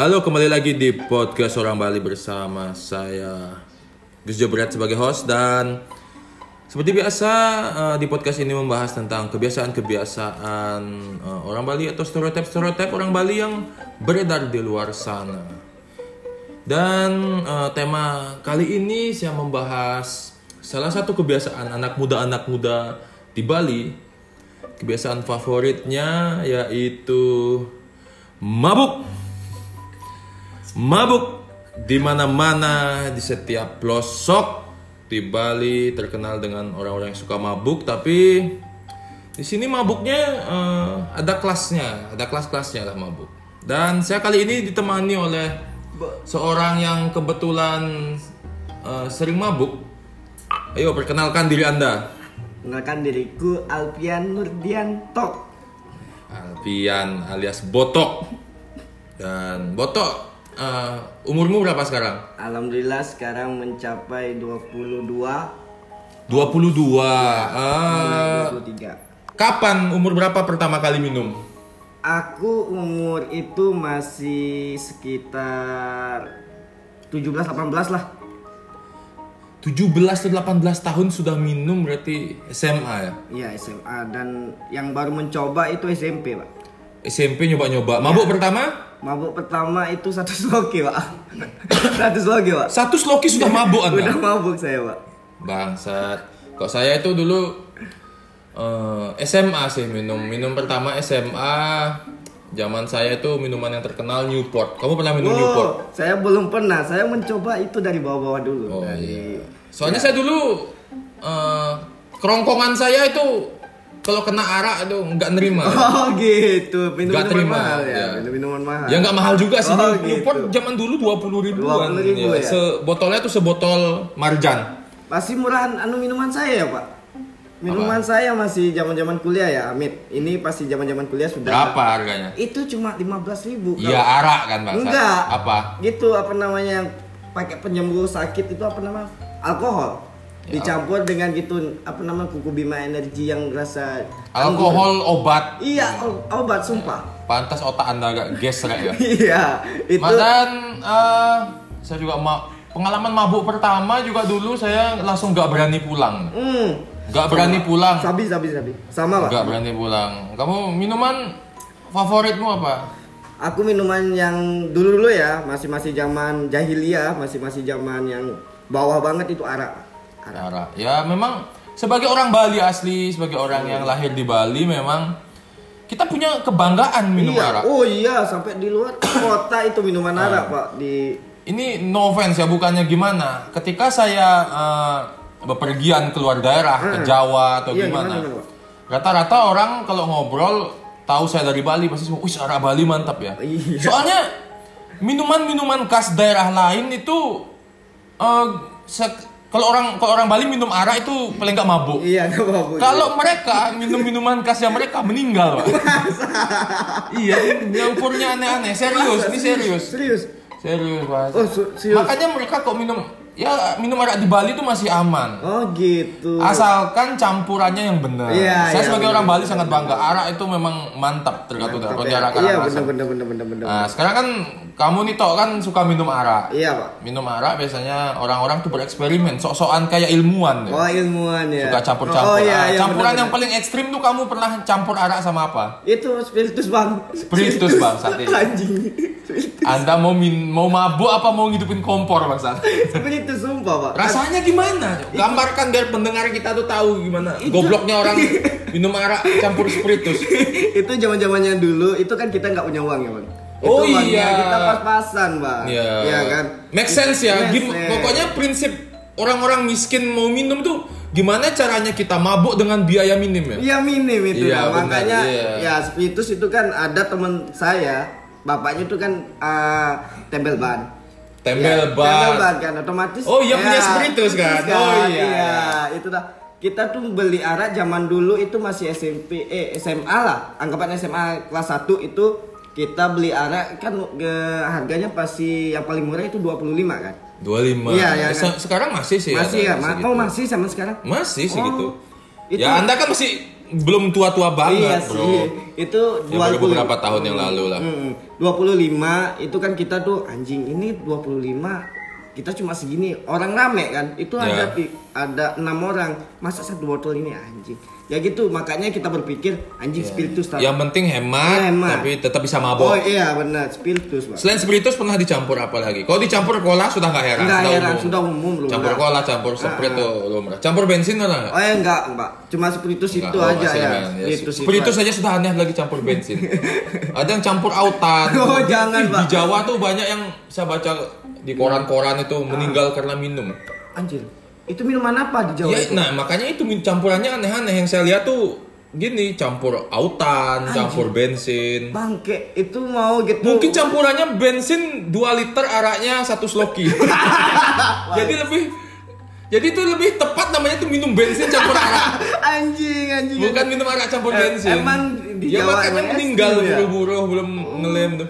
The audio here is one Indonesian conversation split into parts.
Halo, kembali lagi di podcast Orang Bali bersama saya Gus Jebret sebagai host dan seperti biasa eh, di podcast ini membahas tentang kebiasaan-kebiasaan eh, orang Bali atau stereotip-stereotip orang Bali yang beredar di luar sana. Dan eh, tema kali ini saya membahas salah satu kebiasaan anak muda-anak muda di Bali. Kebiasaan favoritnya yaitu mabuk. Mabuk di mana-mana di setiap pelosok di Bali terkenal dengan orang-orang yang suka mabuk tapi di sini mabuknya eh, ada kelasnya, ada kelas-kelasnya lah mabuk. Dan saya kali ini ditemani oleh seorang yang kebetulan eh, sering mabuk. Ayo perkenalkan diri Anda. Kenalkan diriku Alpian Nurdianto. Alfian alias Botok. Dan Botok eh, umurmu berapa sekarang? Alhamdulillah sekarang mencapai 22 22. Eh, 23. kapan umur berapa pertama kali minum? Aku umur itu masih sekitar 17 18 lah. 17 atau 18 tahun sudah minum berarti SMA ya? Iya SMA dan yang baru mencoba itu SMP, Pak. SMP nyoba-nyoba. Mabuk pertama? Mabuk pertama itu satu sloki, Pak. satu sloki, Pak. Satu sloki sudah mabuk Anda? mabuk saya, Pak. Bangsat. Kok saya itu dulu eh, SMA sih minum. Minum pertama SMA. Zaman saya itu minuman yang terkenal Newport. Kamu pernah minum Newport? Oh, saya belum pernah. Saya mencoba itu dari bawah-bawah dulu. Oh dari iya. Soalnya saya dulu eh, kerongkongan saya itu kalau kena arak itu nggak nerima. Oh gitu, minum minuman terima, mahal ya, ya. minum minuman mahal. Ya nggak mahal juga sih. Oh, Newport gitu. zaman dulu 20 ribuan. 20 ribu ya? Sebotolnya tuh sebotol marjan. Masih murahan anu minuman saya ya pak. Minuman saya masih zaman zaman kuliah ya, Amit. Ini pasti zaman zaman kuliah sudah. Berapa harganya? Itu cuma 15.000 ribu. Iya arak kan bang. Enggak. Apa? Gitu apa namanya yang pakai penyembuh sakit itu apa namanya? Alkohol. Ya. Dicampur dengan gitu apa namanya kuku bima energi yang rasa Alkohol obat. Iya, obat sumpah. Pantas otak anda agak gesrek ya. Iya, itu Dan eh, saya juga ma pengalaman mabuk pertama juga dulu saya langsung nggak berani pulang. hmm, Nggak berani pulang. sabi sabi sabi. Sama, Pak. Nggak berani pulang. Kamu minuman favoritmu apa? Aku minuman yang dulu-dulu ya, masih-masih zaman jahiliyah, masih-masih zaman yang bawah banget itu arak. Arak. Ya memang sebagai orang Bali asli, sebagai orang yang lahir di Bali memang kita punya kebanggaan minum iya. arak. Oh iya, sampai di luar kota itu minuman Ah. arak, Pak. Di Ini no offense ya bukannya gimana. Ketika saya eh, bepergian keluar daerah ke Jawa atau Iya, gimana, rata-rata orang kalau ngobrol tahu saya dari Bali pasti semua, wih arak Bali mantap ya. Iya. Soalnya minuman-minuman khas daerah lain itu se- kalau orang kalau orang Bali minum arak itu paling nggak mabuk. iya, enggak apa-apa. Kalau mereka minum minuman khasnya mereka meninggal, Pak. iya, nyampurnya aneh-aneh. Serius, ini serius. Serius. Serius, Pak. Oh, serius. Makanya mereka kok minum ya minum arak di Bali itu masih aman. Oh, gitu. Asalkan campurannya yang benar. Iya, Saya iya, sebagai benar, orang Bali benar, sangat benar. bangga. Arak itu memang mantap tergantung dari ya. arak Iya, rasa. bener bener bener bener bener. Nah, sekarang kan kamu nih Tok kan suka minum arak. Iya, Pak. Minum arak biasanya orang-orang tuh bereksperimen, sok-sokan kayak ilmuwan. ya. Oh, ilmuwan ya. Suka campur-campur. Oh, iya, iya, campuran bener, yang paling ekstrim tuh kamu pernah campur arak sama apa? itu spiritus, Bang. Spiritus, Bang, ini. Anjing. Spiritus. Anda mau min mau mabuk apa mau ngidupin kompor Bang Sat? Spiritus sumpah, Pak. Rasanya gimana? Gambarkan biar pendengar kita tuh tahu gimana. Gobloknya orang minum arak campur spiritus. itu zaman zamannya dulu itu kan kita nggak punya uang ya bang Oh itu iya. kita pas-pasan bang Iya. Iya kan Make sense ya. Make sense. pokoknya prinsip orang-orang miskin mau minum tuh gimana caranya kita mabuk dengan biaya minim ya? iya minim itu Iya, Bang. benar, makanya iya. ya spiritus itu kan ada teman saya bapaknya itu kan ah, tembel ban Tembel Ya, ban. tembel ban kan otomatis Oh, iya, ya, punya spiritus kan? Oh, iya. itu dah kita tuh beli arak zaman dulu itu masih SMP eh SMA lah anggapan SMA kelas 1 itu kita beli arak kan eh, harganya pasti yang paling murah itu 25 kan 25. Iya, iya, Se- Sekarang masih sih. masih ada ya ma- segitu. oh masih sama sekarang Masih segitu. Oh, itu- Ya Anda kan masih belum tua-tua banget, iya bro. sih. Itu Ya baru 20 beberapa tahun yang lalu lah. Mm, 25 itu kan kita tuh anjing ini 25 kita cuma segini orang rame kan itu Ya. ada pi- ada enam orang masa satu botol ini anjing ya gitu makanya kita berpikir anjing spiritus tapi Yang penting hemat, Hemat. tapi tetap bisa oh mabok. iya benar spiritus pak Selain spiritus pernah dicampur apa lagi? Kalau dicampur cola sudah nggak heran. Nggak heran, umum. sudah umum loh, Campur cola, campur sprit tuh lumrah. Campur bensin pernah nggak? oh ya enggak enggak cuma spiritus itu Nggak, oh, aja ya spiritus itu Spiritus aja. sudah aneh lagi campur bensin. Ada yang campur autan. Oh, Di- jangan, di, Pak. Jawa tuh banyak yang saya baca di koran-koran itu meninggal karena minum. anjir itu minuman apa di Jawa Ya, itu? nah makanya itu campurannya aneh-aneh yang saya lihat tuh gini campur autan, campur bensin. bangke itu mau gitu Mungkin campurannya bensin 2 liter araknya satu sloki. Jadi lebih jadi itu lebih tepat namanya tuh minum bensin campur arak. anjing anjing Bukan minum arak campur Eh, bensin. emang di ya Jawa makanya meninggal ekstrim ya? buru-buru belum ngelem tuh.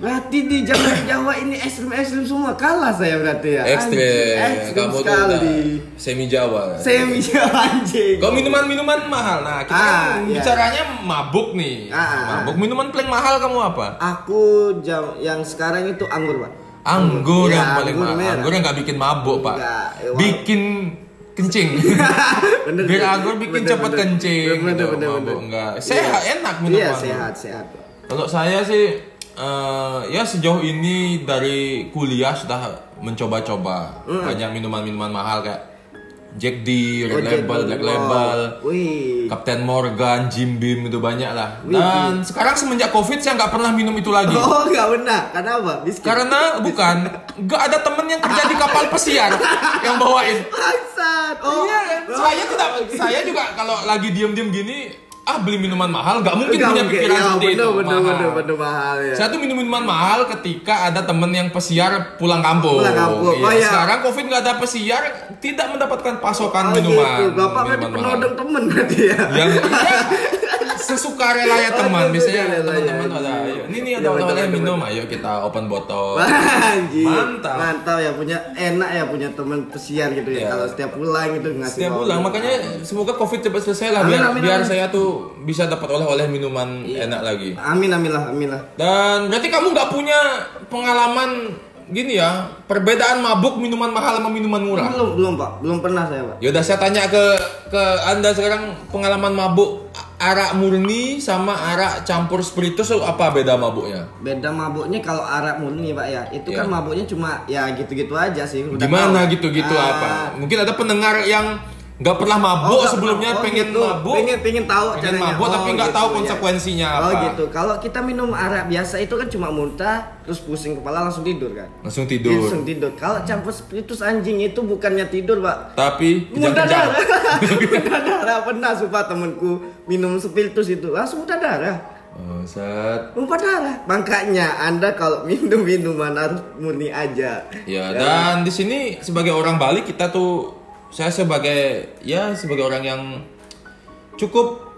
Berarti di Jawa Jawa ini ekstrim ekstrim semua kalah saya berarti ya. Ekstrim. Ekstrim Kamu tuh sekali. udah semi Jawa. Semi Jawa anjing. Kalau minuman-minuman mahal, nah kita Ah, kan iya. bicaranya mabuk nih. Ah, ah, mabuk minuman paling mahal kamu apa? Aku jam yang sekarang itu anggur pak. Anggur Iya, yang paling anggur mahal. merah. Anggur yang nggak bikin mabuk pak. Nggak, eh, wah. Bikin kencing. Bener, Biar bener. anggur bikin Bener, cepat bener. kencing. Bener, gitu, bener, mabuk bener. enggak. Sehat, enak minum Iya sehat sehat. Kalau saya sih eh, ya sejauh ini dari kuliah sudah mencoba-coba banyak minuman-minuman mahal kayak Jack D, Red. Oh, Jack Label. Black. Label, Wih. Captain Morgan, Jim Beam itu banyak lah. Wih, Dan sekarang semenjak Covid saya nggak pernah minum itu lagi. Oh nggak benar. Kenapa? Biskuit. Karena bukan, nggak ada temen yang kerja di kapal pesiar yang bawain. Bangsat. Oh. Iya, saya tidak, saya juga kalau lagi diem-diem gini, ah beli minuman mahal, nggak mungkin Nggak punya mungkin. pikiran Ya, seperti bener, itu. bener, mahal. bener, bener, mahal ya. Saya tuh minum minuman mahal ketika ada temen yang pesiar pulang kampung. Pulang kampung. Iya, Oh, iya. Sekarang covid nggak ada pesiar, tidak mendapatkan pasokan Oh, minuman. gitu. Bapak berarti minuman mahal. penodong temen berarti ya. Yang iya, sesuka rela ya teman. Sesukarela, teman-teman ada, ayo, ini nih Iya, ada oleh-oleh betul, minum, ayo kita open botol. Mantap. Mantap ya punya enak ya punya teman pesiar gitu ya. Iya. Kalau setiap pulang itu ngasih Setiap bulan, makanya semoga covid cepat selesai lah biar biar saya tuh bisa dapat oleh-oleh minuman Iya. enak lagi. Amin amin lah amin lah. Dan berarti kamu nggak punya pengalaman gini ya, perbedaan mabuk minuman mahal sama minuman murah. Belum belum pak, belum pernah saya pak. Yaudah saya tanya ke ke anda sekarang pengalaman mabuk arak murni sama arak campur spiritus apa beda mabuknya? Beda mabuknya kalau arak murni pak ya, itu Iya. kan mabuknya cuma ya gitu-gitu aja sih. udah Gimana gitu-gitu Ah, apa? Mungkin ada pendengar yang nggak pernah mabuk nggak sebelumnya. Oh, pengen gitu. mabuk, pengen pengen tahu pengen caranya. mabuk tapi Oh, nggak gitu, tahu ya. konsekuensinya Oh apa. gitu. Kalau kita minum arak biasa itu kan cuma muntah, terus pusing kepala langsung tidur kan. Langsung tidur. Langsung tidur. Kalau campur spiritus anjing itu bukannya tidur pak, Tapi muntah darah. muntah darah pernah sumpah temenku minum spiritus itu langsung muntah darah. Oh, set. Muntah darah. Makanya anda kalau minum minuman harus murni aja. Ya, dan di sini sebagai orang Bali kita tuh saya sebagai ya sebagai orang yang cukup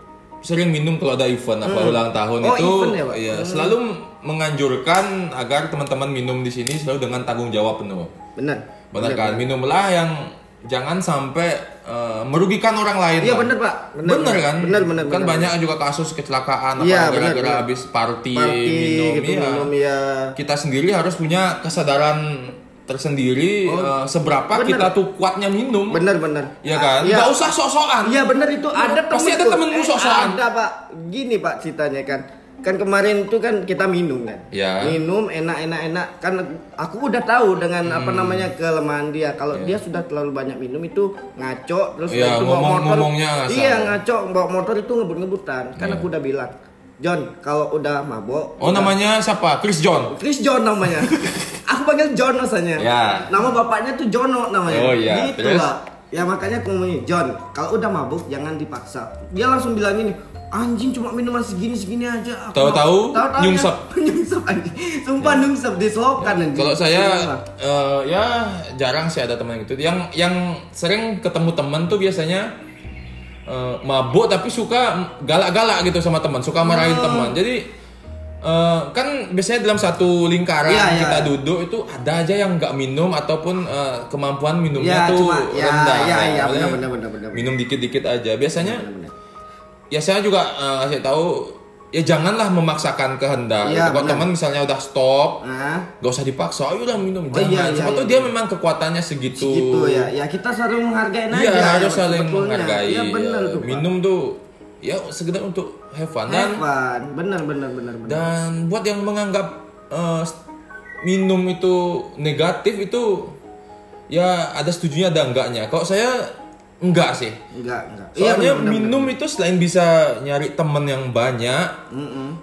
sering minum kalau ada event apa ulang tahun Oh, itu ya, Pak? ya, selalu menganjurkan agar teman-teman minum di sini selalu dengan tanggung jawab penuh. Benar. Benar kan? Minumlah yang jangan sampai eh, merugikan orang lain. Iya lah. benar pak. Bener, kan? Benar benar. Kan benar. banyak juga kasus kecelakaan Iya, apa benar, gara-gara benar. habis party, Party minum, gitu iya. minum ya. Kita sendiri harus punya kesadaran tersendiri eh, seberapa Oh, bener. kita tuh kuatnya minum. Benar benar. Ya kan? Iya. Nggak usah sok-sokan. Iya benar itu ada Pasti ada temenmu Eh, sok-sokan. Ada pak. Gini pak ceritanya kan. Kan kemarin itu kan kita minum kan. Ya. Minum enak-enak enak. Kan aku udah tahu dengan apa Hmm. namanya kelemahan dia. Kalau dia sudah terlalu banyak minum itu ngaco terus Iya, itu bawa ngomong- motor. ngomongnya. Iya ngaco bawa motor itu ngebut-ngebutan. Kan Iya. aku udah bilang. John, kalau udah mabok, Oh namanya siapa? Chris John. Chris John namanya. aku panggil John rasanya. Ya. Nama bapaknya tuh Jono namanya. Oh, iya. Gitu Terus? lah. Ya makanya aku ngomongin John, kalau udah mabuk jangan dipaksa. Dia langsung bilang ini, anjing cuma minuman segini segini aja. Tahu-tahu nyungsep. ya, nyungsep anjing. Sumpah nyungsep di selokan anjing. Kalau saya eh, ya jarang sih ada teman gitu. Yang yang sering ketemu teman tuh biasanya eh, mabuk tapi suka galak-galak gitu sama teman, suka marahin Oh. teman. Jadi eh, kan biasanya dalam satu lingkaran Iya, iya. kita duduk itu ada aja yang nggak minum ataupun eh, kemampuan minumnya Ya, tuh cuma- ya, rendah. ya, ya, benar, benar, benar, benar. Minum dikit-dikit aja. Biasanya Benar-benar. ya saya juga eh, kasih tahu ya janganlah memaksakan kehendak. Iya, Kalau teman misalnya udah stop, Nah, gak usah dipaksa, ayo udah minum. Oh, Jangan. iya, iya, tahu iya, dia iya. memang kekuatannya segitu. gitu ya. Ya kita saling menghargai Iya aja. harus saling menghargai. Iya benar ya. tuh. Minum tuh ya sekedar untuk have fun dan Evan, benar benar benar benar. dan buat yang menganggap eh, minum itu negatif itu ya ada setujunya ada enggaknya. Kalau saya enggak sih. Enggak, enggak. Soalnya benar, benar, minum itu selain bisa nyari temen yang banyak,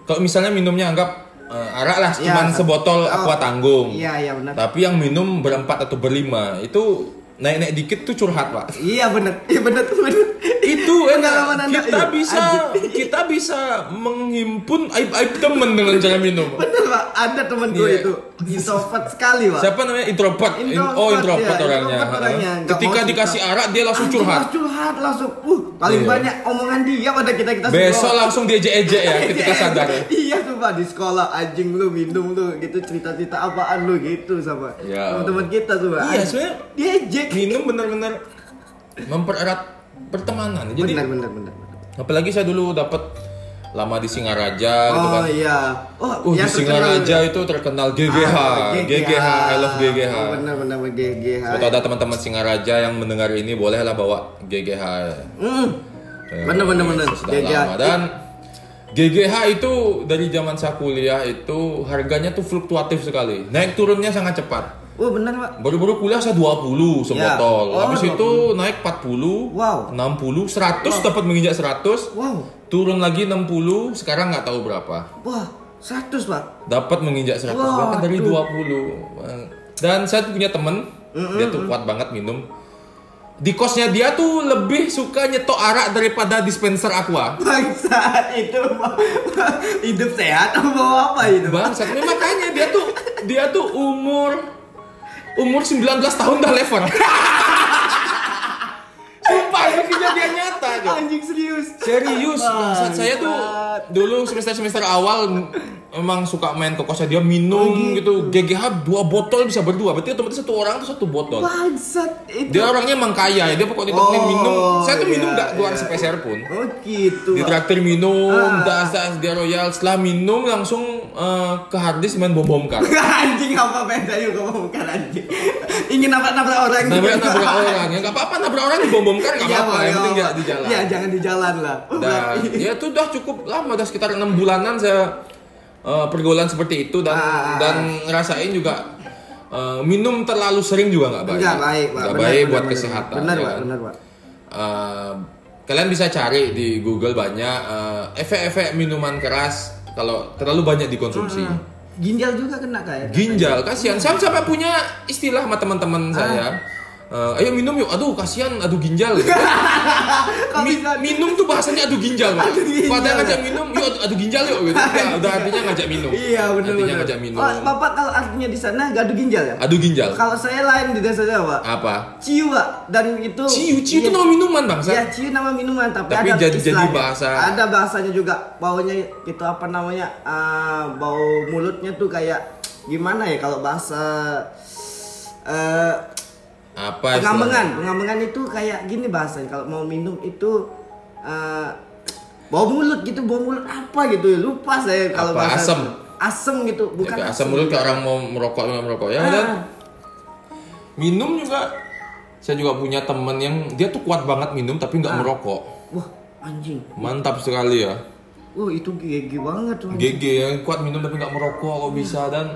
kalau misalnya minumnya anggap eh, arak lah, Iya, cuman kan. sebotol Oh, aqua tanggung. Iya, iya benar. Tapi yang minum berempat atau berlima itu naik-naik dikit tuh curhat pak. Iya benar. Iya benar tuh benar. itu enak. Kita iya. bisa kita bisa menghimpun aib-aib temen dengan cara minum. Benar pak, ada teman gue Iya. itu introvert sekali pak. Siapa namanya introvert? In- Introvert, oh introvert ya, orangnya. introvert orangnya. Ketika dikasih cerita. arak dia langsung curhat. langsung curhat langsung. Uh, paling Iya. banyak omongan dia pada kita kita Besok langsung diejek-ejek ya ketika sadar. ya. iya tuh pak di sekolah anjing lu minum lu gitu cerita-cerita apaan lu gitu sama Ya. teman-teman kita tuh pak. Iya, sebenarnya diejek. Minum benar-benar mempererat pertemanan. Jadi benar benar benar. benar. apalagi saya dulu dapat lama di Singaraja gitu Oh kan. iya. Oh, Uh, yang di Singaraja itu terkenal GGH, Ah, GGH, I love GGH. Oh, benar benar benar GGH. Kalau ada teman-teman Singaraja yang mendengar ini bolehlah bawa GGH. Hmm. Bener, bener, bener. sudah GGH. lama. Dan GGH itu dari zaman saya kuliah itu harganya tuh fluktuatif sekali. Naik turunnya sangat cepat. Oh benar pak. Baru-baru kuliah saya 20 sebotol. Ya. Oh, Habis 20. itu naik 40, Wow. 60, 100 dapat menginjak 100. Wow. Turun lagi 60, sekarang nggak tahu berapa. Wah, 100 pak. Dapat menginjak 100 Wah, bahkan dari aduh. 20. Dan saya punya temen, dia tuh kuat banget minum. Di kosnya dia tuh lebih suka nyetok arak daripada dispenser aqua. Bangsat itu Pak. hidup sehat apa apa itu? Bangsat, makanya dia tuh dia tuh umur umur 19 tahun dah lever. Sumpah ini kejadian nyata gitu. Anjing serius. Serius, bangsat saya tuh dulu semester-semester awal emang suka main ke kosnya dia minum gitu. GGH dua botol bisa berdua, berarti otomatis satu orang tuh satu botol. Bangsat itu. Dia orangnya emang kaya ya, dia pokoknya Oh, minum. Saya tuh minum iya, nggak keluar iya. sepeser pun. Oh gitu. Di Pak. traktir minum, Ah. das das dia royal. Setelah minum langsung eh, ke harddisk main bom bom kar. anjing apa bedanya kamu bukan anjing. Ingin nabrak-nabrak orang gitu. Nabrak nabrak orang ya nggak apa-apa nabrak orang di bom bom kar nggak Iya, apa-apa. Yang iya, penting nggak di jalan. Iya, jangan di jalan lah. Dan ya itu udah cukup lama, udah sekitar enam bulanan saya eh, pergaulan seperti itu dan Ah. dan ngerasain juga eh, minum terlalu sering juga nggak baik. Enggak baik, Pak. Nggak baik benar, buat benar. kesehatan. Benar, ya Pak. kan? Benar, Pak. Eh, kalian bisa cari di Google banyak eh, efek-efek minuman keras kalau terlalu banyak dikonsumsi. Ginjal juga kena kayak. Ginjal, kasihan. Saya sampai punya istilah sama teman-teman saya. Eh, ayo minum yuk. Aduh, kasihan adu ginjal. Gitu. Mi- minum tuh bahasanya adu ginjal, Pak. Padahal ngajak minum, yuk adu, adu ginjal yuk gitu. Udah, udah artinya ngajak minum. Iya, benar Artinya benar. ngajak minum. Oh, Bapak kalau artinya di sana gadu ginjal ya? Adu ginjal. Kalau saya lain di desa saya, Pak. Apa? Ciu, Pak. Dan itu Ciu, ciu itu Iya. nama minuman, Bang. Ya, ciu nama minuman, tapi, Tapi ada jadi- jadi bahasa. Ada bahasanya juga. Baunya itu apa namanya? ah, bau mulutnya tuh kayak gimana ya kalau bahasa eh Apa pengambengan. Pengambengan itu kayak gini bahasanya. Kalau mau minum itu eh bau mulut gitu, bau mulut apa gitu. Lupa saya kalau Apa? bahasa Asem? Asem gitu, bukan Bukan asam mulut kayak orang mau merokok mau merokok ya Ah. dan minum juga saya juga punya temen yang dia tuh kuat banget minum tapi Ah. nggak merokok Wah, anjing. mantap sekali ya Wah, itu GG banget tuh. GG yang kuat minum tapi nggak merokok kok bisa dan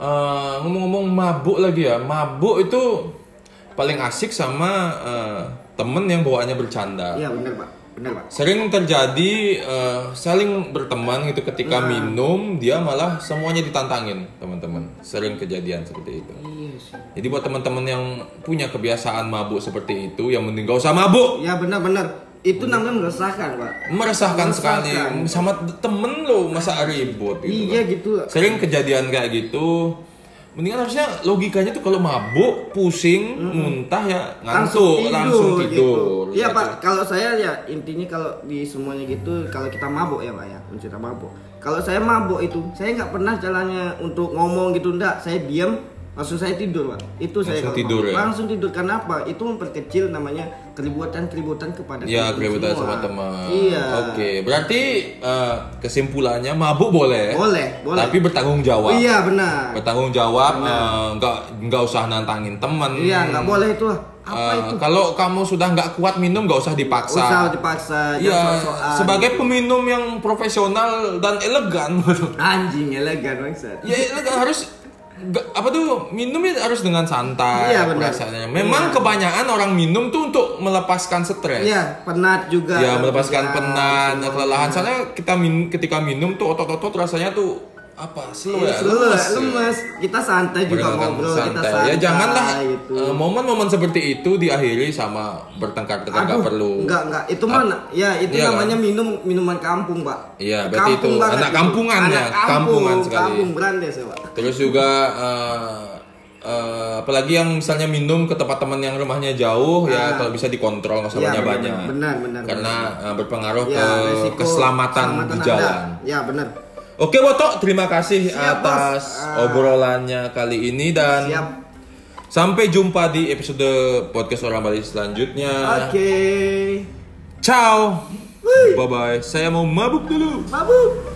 eh, ngomong-ngomong mabuk lagi ya mabuk itu paling asik sama eh, temen yang bawaannya bercanda Iya, benar, Pak. Benar, Pak. sering terjadi eh, saling berteman gitu ketika minum dia malah semuanya ditantangin teman-teman sering kejadian seperti itu Iya sih. jadi buat teman-teman yang punya kebiasaan mabuk seperti itu yang mending gak usah mabuk Ya benar-benar. Itu namanya meresahkan, Pak. meresahkan sekali Meresahkan. sama temen lo masa ribut gitu Iya kan. gitu. sering kejadian kayak gitu mendingan harusnya logikanya tuh kalau mabuk pusing muntah ya ngantuk langsung tidur, Gitu. Iya gitu. Pak, kalau saya ya intinya kalau di semuanya gitu, kalau kita mabuk ya Pak ya, mencerita mabuk. Kalau saya mabuk itu, saya nggak pernah jalannya untuk ngomong gitu, enggak. Saya diam, langsung saya tidur pak itu saya Langsung kalau tidur ya? langsung tidur karena apa itu memperkecil namanya keributan keributan kepada Ya, keributan semua. sama teman. iya Oke, berarti eh, kesimpulannya mabuk boleh. boleh boleh Tapi bertanggung jawab. iya benar Bertanggung jawab, eh, nggak nggak usah nantangin teman. iya nggak boleh itu apa Eh, itu Kalau kamu sudah nggak kuat minum, nggak usah dipaksa. usah dipaksa Iya, sok-sokan. sebagai peminum yang profesional dan elegan, anjing elegan bangsat ya elegan harus nggak- apa tuh minumnya harus dengan santai Iya, benar. rasanya. Memang kebanyakan orang minum tuh untuk melepaskan stres. iya penat juga Ya melepaskan Iya, penat, semuanya. kelelahan. Soalnya kita min ketika minum tuh otot-otot rasanya tuh apa slow ya, Lemes, lemes ya. Kita santai juga ngobrol, kita santai. santai. Ya janganlah gitu. eh, momen-momen seperti itu diakhiri sama bertengkar-tengkar nggak Aduh, perlu. Enggak, enggak. Itu mana? Ya, itu Iya, namanya minum minuman kampung, Pak. Iya, berarti itu banget anak kampungan Anak ya, kampung, kampungan sekali. Kampung Brandes ya, Pak. Terus juga eh, eh, apalagi yang misalnya minum ke tempat teman yang rumahnya jauh ya kalau bisa dikontrol nggak usah Iya, banyak-banyak. benar, benar, benar, Karena eh, berpengaruh Ya, ke keselamatan, di Anda. jalan. Ya, benar. Oke Woto, terima kasih Siap, atas Ah. obrolannya kali ini dan Siap. sampai jumpa di episode podcast orang Bali selanjutnya. Oke. Ciao. Bye bye. Saya mau mabuk dulu. Mabuk.